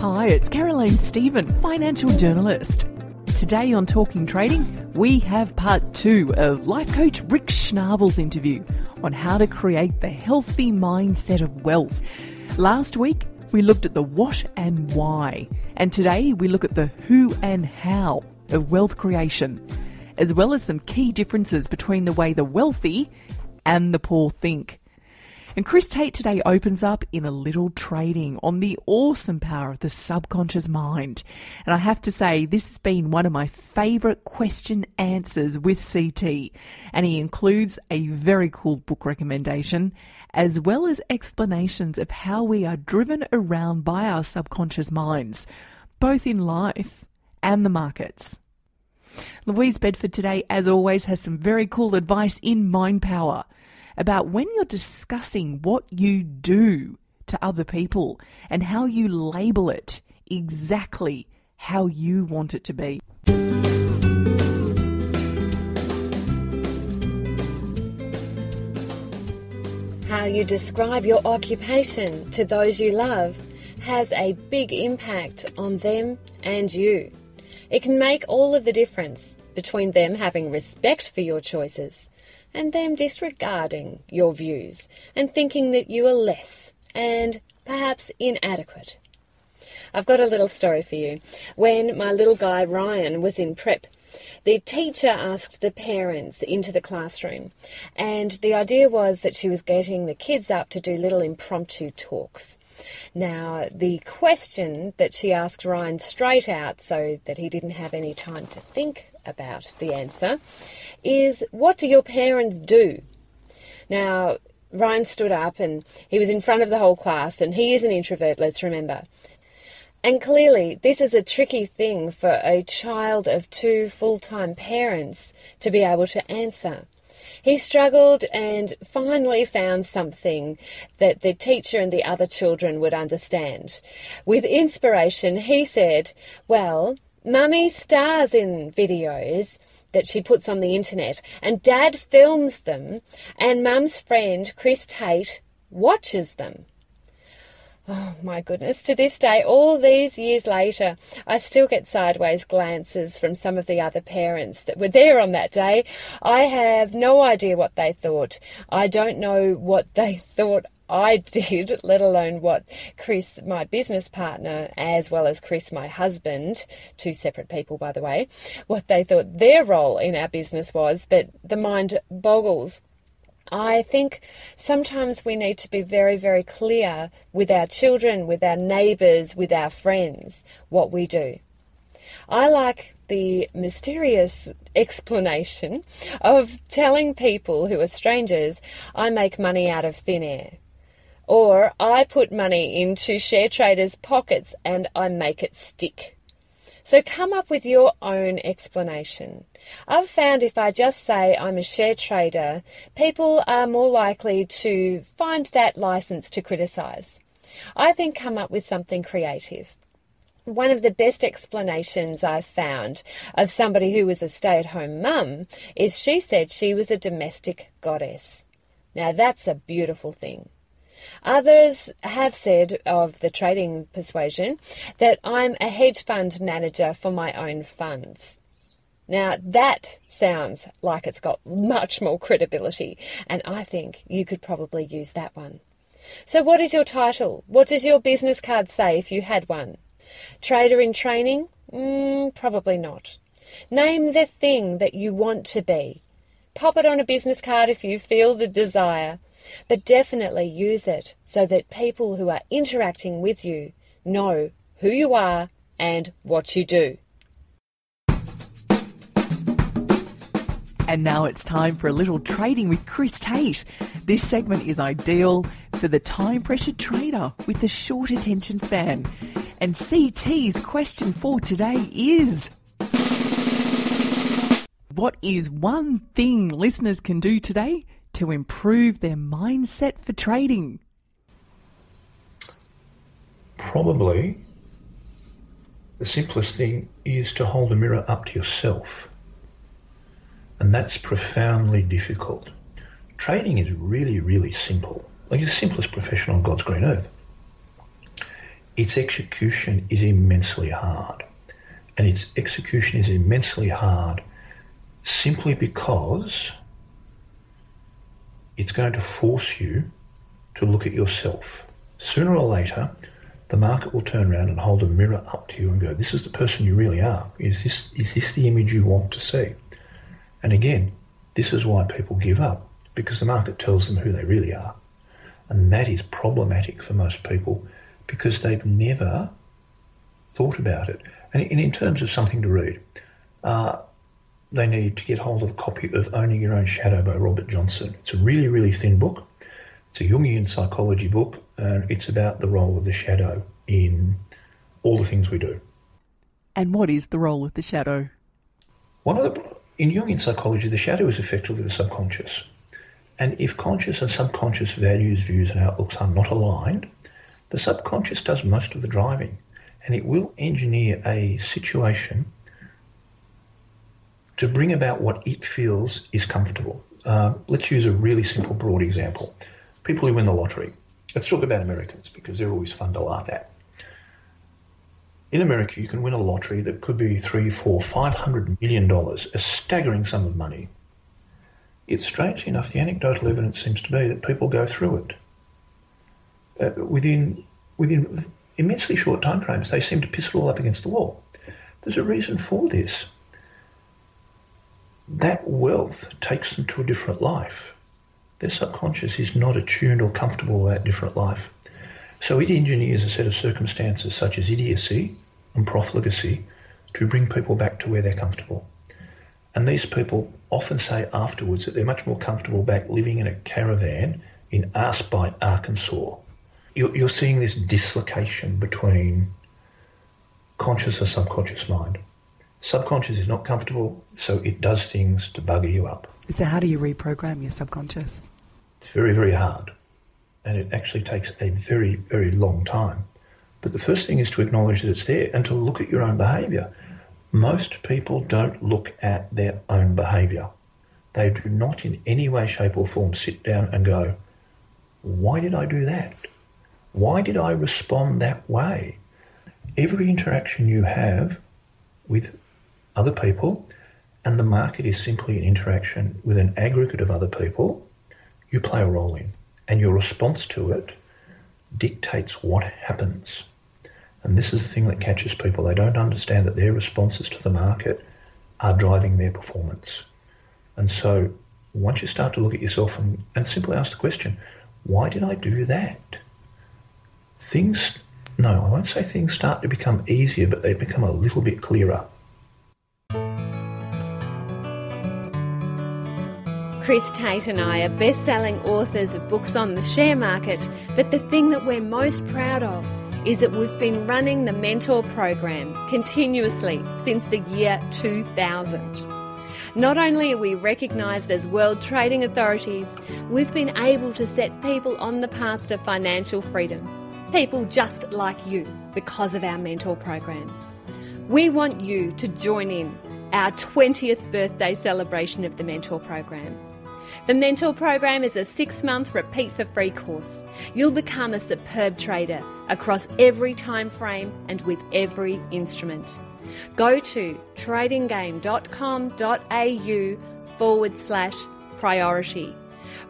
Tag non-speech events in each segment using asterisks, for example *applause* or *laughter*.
Hi, it's Caroline Stephen, financial journalist. Today on Talking Trading, we have part two of life coach Rick Schnabel's interview on how to create the healthy mindset of wealth. Last week, we looked at the what and why, and today we look at the who and how of wealth creation, as well as some key differences between the way the wealthy and the poor think. And Chris Tate today opens up in a little trading on the awesome power of the subconscious mind. And I have to say, this has been one of my favourite question answers with CT. And he includes a very cool book recommendation, as well as explanations of how we are driven around by our subconscious minds, both in life and the markets. Louise Bedford today, as always, has some very cool advice in mind power about when you're discussing what you do to other people and how you label it exactly how you want it to be. How you describe your occupation to those you love has a big impact on them and you. It can make all of the difference between them having respect for your choices and them disregarding your views and thinking that you are less and perhaps inadequate. I've got a little story for you. When my little guy Ryan was in prep, the teacher asked the parents into the classroom, and the idea was that she was getting the kids up to do little impromptu talks. Now, the question that she asked Ryan straight out so that he didn't have any time to think about the answer is what do your parents do? Now, Ryan stood up and he was in front of the whole class, and he is an introvert, let's remember. And clearly, this is a tricky thing for a child of two full time parents to be able to answer. He struggled and finally found something that the teacher and the other children would understand. With inspiration, he said, Well, Mummy stars in videos that she puts on the internet, and Dad films them, and Mum's friend Chris Tate watches them. Oh *sighs* my goodness, to this day, all these years later, I still get sideways glances from some of the other parents that were there on that day. I have no idea what they thought. I don't know what *laughs* they thought I did, let alone what Chris, my business partner, as well as Chris, my husband, two separate people, by the way, what they thought their role in our business was, but the mind boggles. I think sometimes we need to be very, very clear with our children, with our neighbours, with our friends, what we do. I like the mysterious explanation of telling people who are strangers, I make money out of thin air. Or I put money into share traders' pockets and I make it stick. So come up with your own explanation. I've found if I just say I'm a share trader, people are more likely to find that license to criticise. I think come up with something creative. One of the best explanations I've found of somebody who was a stay at home mum is she said she was a domestic goddess. Now that's a beautiful thing. Others have said of the trading persuasion that I'm a hedge fund manager for my own funds. Now, that sounds like it's got much more credibility, and I think you could probably use that one. So, what is your title? What does your business card say if you had one? Trader in training? Mm, probably not. Name the thing that you want to be. Pop it on a business card if you feel the desire. But definitely use it so that people who are interacting with you know who you are and what you do. And now it's time for a little trading with Chris Tate. This segment is ideal for the time pressured trader with a short attention span. And CT's question for today is What is one thing listeners can do today to improve their mindset for trading? Probably the simplest thing is to hold a mirror up to yourself. And that's profoundly difficult. Trading is really, really simple. Like the simplest profession on God's green earth. Its execution is immensely hard. And its execution is immensely hard simply because it's going to force you to look at yourself. Sooner or later, the market will turn around and hold a mirror up to you and go, "This is the person you really are. Is this is this the image you want to see?" And again, this is why people give up because the market tells them who they really are, and that is problematic for most people because they've never thought about it. And in terms of something to read, uh, they need to get hold of a copy of Owning Your Own Shadow by Robert Johnson. It's a really, really thin book. It's a Jungian psychology book, and it's about the role of the shadow in all the things we do. And what is the role of the shadow? One of the, in Jungian psychology, the shadow is effectively the subconscious. And if conscious and subconscious values, views, and outlooks are not aligned, the subconscious does most of the driving. And it will engineer a situation to bring about what it feels is comfortable. Uh, let's use a really simple, broad example. People who win the lottery. Let's talk about Americans because they're always fun to laugh at. In America, you can win a lottery that could be three, four, five hundred million dollars, a staggering sum of money. It's strange enough, the anecdotal evidence seems to be that people go through it. Uh, within within immensely short time frames, they seem to piss it all up against the wall. There's a reason for this that wealth takes them to a different life. Their subconscious is not attuned or comfortable with that different life. So it engineers a set of circumstances such as idiocy and profligacy to bring people back to where they're comfortable. And these people often say afterwards that they're much more comfortable back living in a caravan in Arsebyte, Arkansas. You're, seeing this dislocation between conscious and subconscious mind. Subconscious is not comfortable, so it does things to bugger you up. So, how do you reprogram your subconscious? It's very, very hard. And it actually takes a very, very long time. But the first thing is to acknowledge that it's there and to look at your own behavior. Most people don't look at their own behavior. They do not in any way, shape, or form sit down and go, Why did I do that? Why did I respond that way? Every interaction you have with other people, and the market is simply an interaction with an aggregate of other people you play a role in, and your response to it dictates what happens. And this is the thing that catches people. They don't understand that their responses to the market are driving their performance. And so once you start to look at yourself and, and simply ask the question, why did I do that? Things, no, I won't say things start to become easier, but they become a little bit clearer. Chris Tate and I are best selling authors of books on the share market, but the thing that we're most proud of is that we've been running the Mentor program continuously since the year 2000. Not only are we recognised as world trading authorities, we've been able to set people on the path to financial freedom. People just like you because of our Mentor program. We want you to join in our 20th birthday celebration of the Mentor program. The Mentor program is a six month repeat for free course. You'll become a superb trader across every time frame and with every instrument. Go to tradinggame.com.au forward slash priority.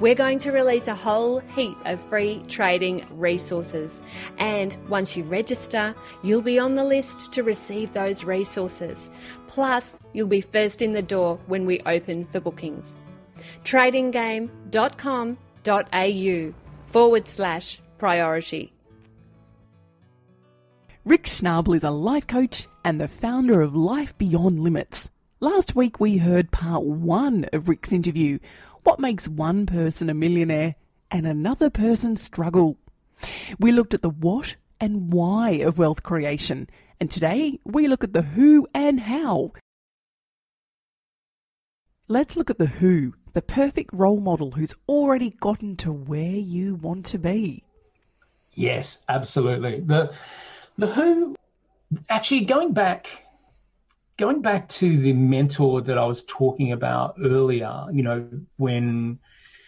We're going to release a whole heap of free trading resources. And once you register, you'll be on the list to receive those resources. Plus, you'll be first in the door when we open for bookings. tradinggame.com.au forward slash priority. Rick Schnabel is a life coach and the founder of Life Beyond Limits. Last week we heard part one of Rick's interview What makes one person a millionaire and another person struggle? We looked at the what and why of wealth creation, and today we look at the who and how. Let's look at the who, the perfect role model who's already gotten to where you want to be. Yes, absolutely. The the Who, actually, going back, going back to the mentor that I was talking about earlier, you know, when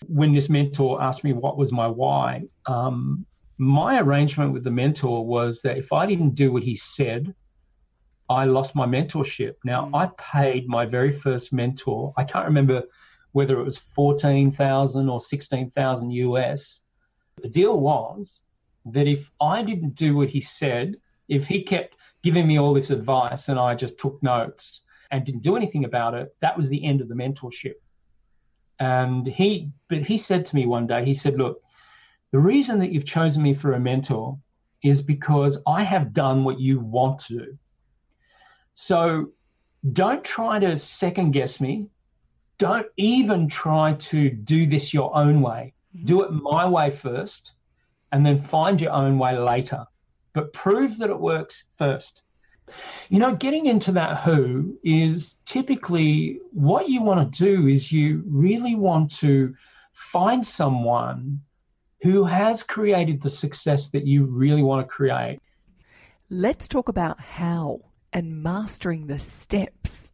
when this mentor asked me what was my why, um, my arrangement with the mentor was that if I didn't do what he said, I lost my mentorship. Now, mm. I paid my very first mentor. I can't remember whether it was 14,000 or 16,000 US. The deal was that if I didn't do what he said, if he kept giving me all this advice and I just took notes and didn't do anything about it, that was the end of the mentorship. And he, but he said to me one day, he said, Look, the reason that you've chosen me for a mentor is because I have done what you want to do. So don't try to second guess me. Don't even try to do this your own way. Mm-hmm. Do it my way first and then find your own way later. But prove that it works first. You know, getting into that who is typically what you want to do is you really want to find someone who has created the success that you really want to create. Let's talk about how and mastering the steps.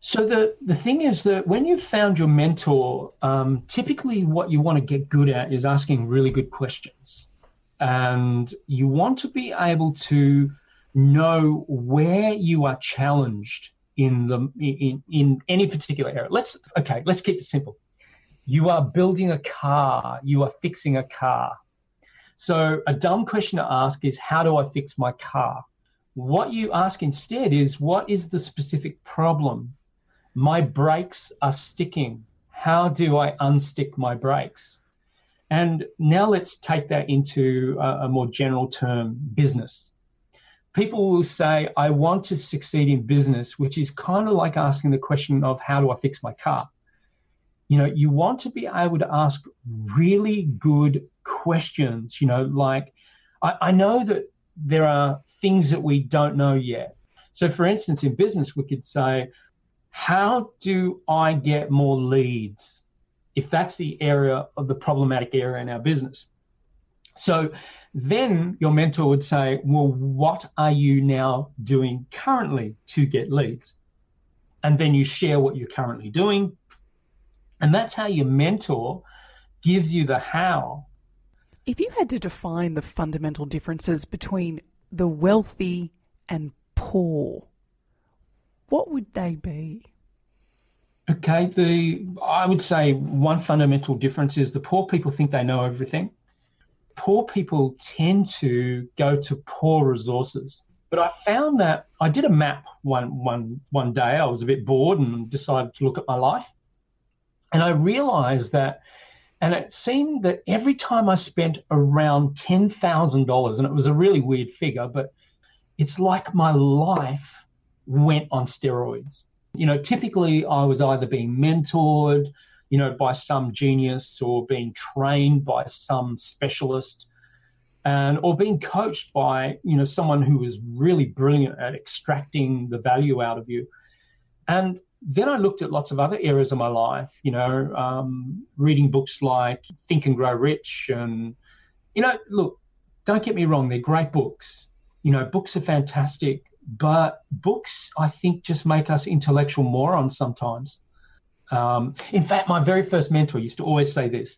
So the the thing is that when you've found your mentor, um, typically what you want to get good at is asking really good questions, and you want to be able to know where you are challenged in the in in any particular area. Let's okay, let's keep it simple. You are building a car, you are fixing a car. So a dumb question to ask is how do I fix my car? What you ask instead is what is the specific problem my brakes are sticking. How do I unstick my brakes? And now let's take that into a, a more general term business. People will say, I want to succeed in business, which is kind of like asking the question of how do I fix my car? You know, you want to be able to ask really good questions, you know, like I, I know that there are things that we don't know yet. So, for instance, in business, we could say, how do I get more leads if that's the area of the problematic area in our business? So then your mentor would say, Well, what are you now doing currently to get leads? And then you share what you're currently doing. And that's how your mentor gives you the how. If you had to define the fundamental differences between the wealthy and poor, what would they be? Okay, the I would say one fundamental difference is the poor people think they know everything. Poor people tend to go to poor resources. But I found that I did a map one one one day. I was a bit bored and decided to look at my life. And I realized that and it seemed that every time I spent around $10,000, and it was a really weird figure, but it's like my life went on steroids. You know, typically I was either being mentored, you know, by some genius or being trained by some specialist and or being coached by, you know, someone who was really brilliant at extracting the value out of you. And then I looked at lots of other areas of my life, you know, um, reading books like Think and Grow Rich. And, you know, look, don't get me wrong, they're great books. You know, books are fantastic. But books, I think, just make us intellectual morons sometimes. Um, in fact, my very first mentor used to always say this.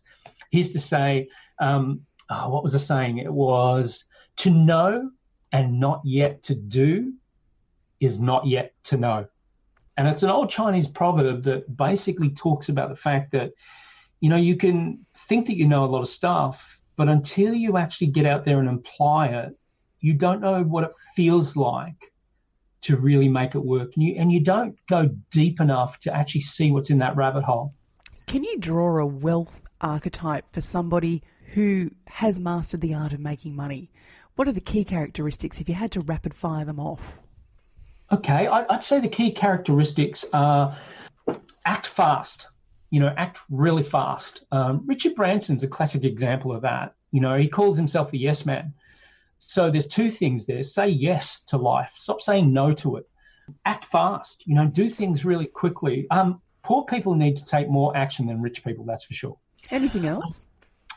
He used to say, um, oh, what was the saying? It was to know and not yet to do is not yet to know. And it's an old Chinese proverb that basically talks about the fact that, you know, you can think that you know a lot of stuff, but until you actually get out there and apply it, you don't know what it feels like to really make it work. And you, and you don't go deep enough to actually see what's in that rabbit hole. Can you draw a wealth archetype for somebody who has mastered the art of making money? What are the key characteristics if you had to rapid fire them off? Okay, I'd say the key characteristics are act fast. You know, act really fast. Um, Richard Branson's a classic example of that. You know, he calls himself the yes man. So there's two things there. Say yes to life. Stop saying no to it. Act fast. You know, do things really quickly. Um, poor people need to take more action than rich people. That's for sure. Anything else?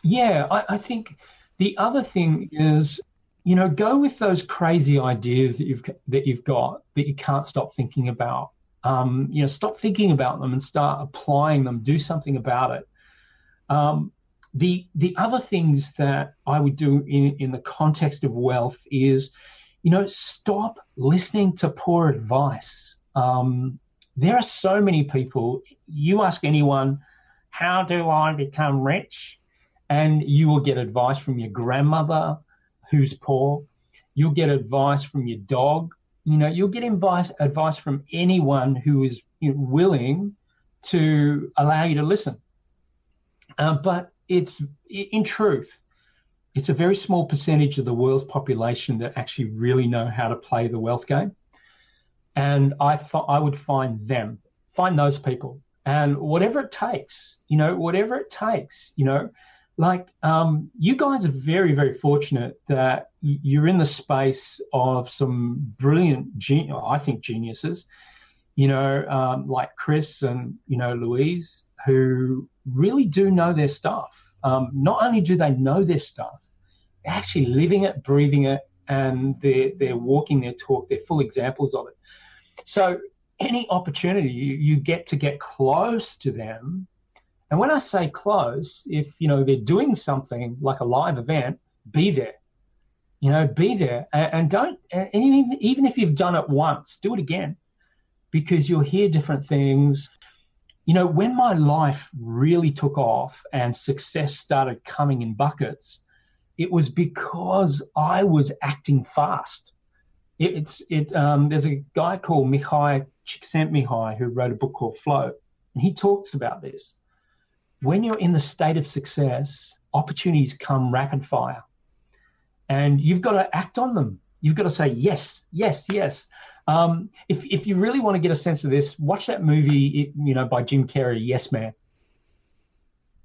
Yeah, I, I think the other thing is, you know, go with those crazy ideas that you've that you've got that you can't stop thinking about. Um, you know, stop thinking about them and start applying them. Do something about it. Um, the the other things that I would do in, in the context of wealth is, you know, stop listening to poor advice. Um, there are so many people. You ask anyone, how do I become rich? And you will get advice from your grandmother who's poor. You'll get advice from your dog. You know, you'll get advice advice from anyone who is willing to allow you to listen. Uh, but it's in truth, it's a very small percentage of the world's population that actually really know how to play the wealth game. And I thought I would find them, find those people, and whatever it takes, you know, whatever it takes, you know, like um, you guys are very, very fortunate that you're in the space of some brilliant, gen- I think, geniuses, you know, um, like Chris and you know Louise, who really do know their stuff. Um, not only do they know their stuff, they're actually living it, breathing it, and they're, they're walking their talk. They're full examples of it. So any opportunity you, you get to get close to them, and when I say close, if you know they're doing something like a live event, be there. You know, be there, and, and don't. And even, even if you've done it once, do it again, because you'll hear different things you know, when my life really took off and success started coming in buckets, it was because I was acting fast. It, it's it. Um, there's a guy called Mihaly Csikszentmihalyi who wrote a book called Flow, and he talks about this. When you're in the state of success, opportunities come rapid fire, and you've got to act on them. You've got to say yes, yes, yes. Um, if if you really want to get a sense of this, watch that movie, you know, by Jim Carrey, Yes Man.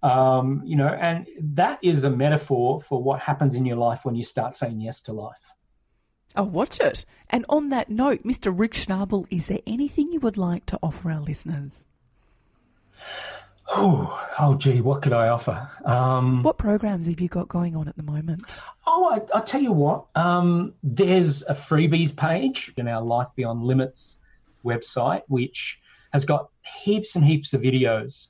Um, you know, and that is a metaphor for what happens in your life when you start saying yes to life. I'll watch it. And on that note, Mr. Rick Schnabel, is there anything you would like to offer our listeners? Oh, oh, gee, what could I offer? Um, what programs have you got going on at the moment? Oh, I, will tell you what. Um, there's a freebies page in our Life Beyond Limits website, which has got heaps and heaps of videos.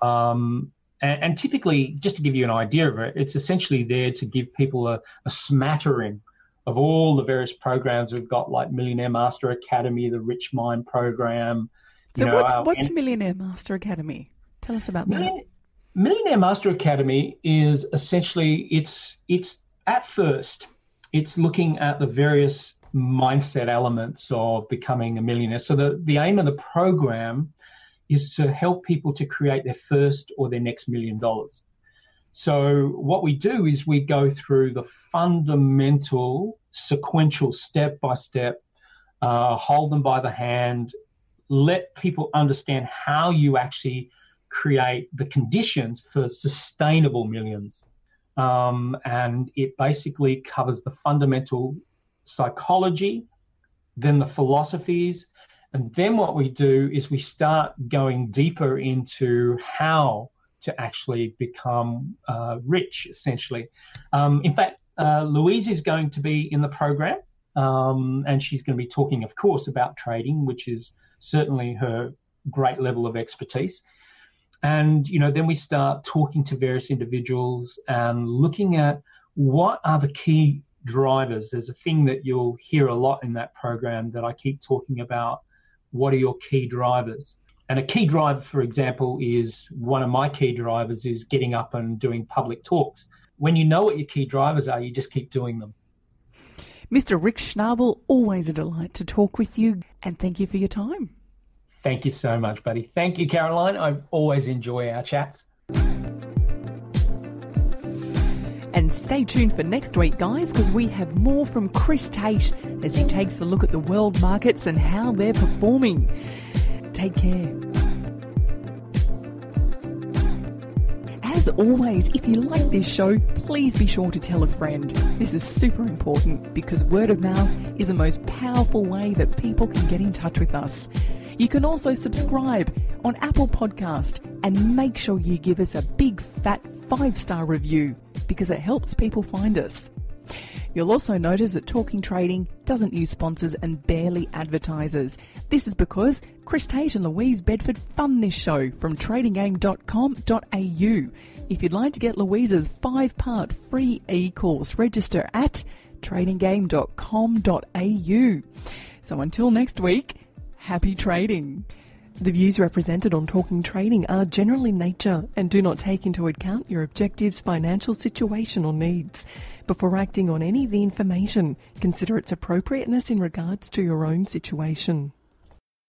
Um, and, and, typically, just to give you an idea of it, it's essentially there to give people a, a smattering of all the various programs we've got, like Millionaire Master Academy, the Rich Mind program. So, know, what's, what's Millionaire Master Academy? Tell us about that. Millionaire Master Academy is essentially it's it's at first it's looking at the various mindset elements of becoming a millionaire. So the, the aim of the program is to help people to create their first or their next million dollars. So what we do is we go through the fundamental sequential step by step, uh, hold them by the hand, let people understand how you actually create the conditions for sustainable millions. Um, and it basically covers the fundamental psychology, then the philosophies, and then what we do is we start going deeper into how to actually become uh, rich, essentially. Um, in fact, uh, Louise is going to be in the program, um, and she's going to be talking, of course, about trading, which is certainly her great level of expertise and you know then we start talking to various individuals and looking at what are the key drivers there's a thing that you'll hear a lot in that program that i keep talking about what are your key drivers and a key driver for example is one of my key drivers is getting up and doing public talks when you know what your key drivers are you just keep doing them Mr. Rick Schnabel, always a delight to talk with you, and thank you for your time. Thank you so much, buddy. Thank you, Caroline. I always enjoy our chats. And stay tuned for next week, guys, because we have more from Chris Tate as he takes a look at the world markets and how they're performing. Take care. As always, if you like this show, please be sure to tell a friend. This is super important because word of mouth is the most powerful way that people can get in touch with us. You can also subscribe on Apple Podcast and make sure you give us a big fat five star review because it helps people find us. You'll also notice that Talking Trading doesn't use sponsors and barely advertisers. This is because Chris Tate and Louise Bedford fund this show from tradinggame.com.au. If you'd like to get Louise's five part free e course, register at tradinggame.com.au. So until next week, happy trading. The views represented on Talking Trading are general in nature and do not take into account your objectives, financial situation, or needs. Before acting on any of the information, consider its appropriateness in regards to your own situation.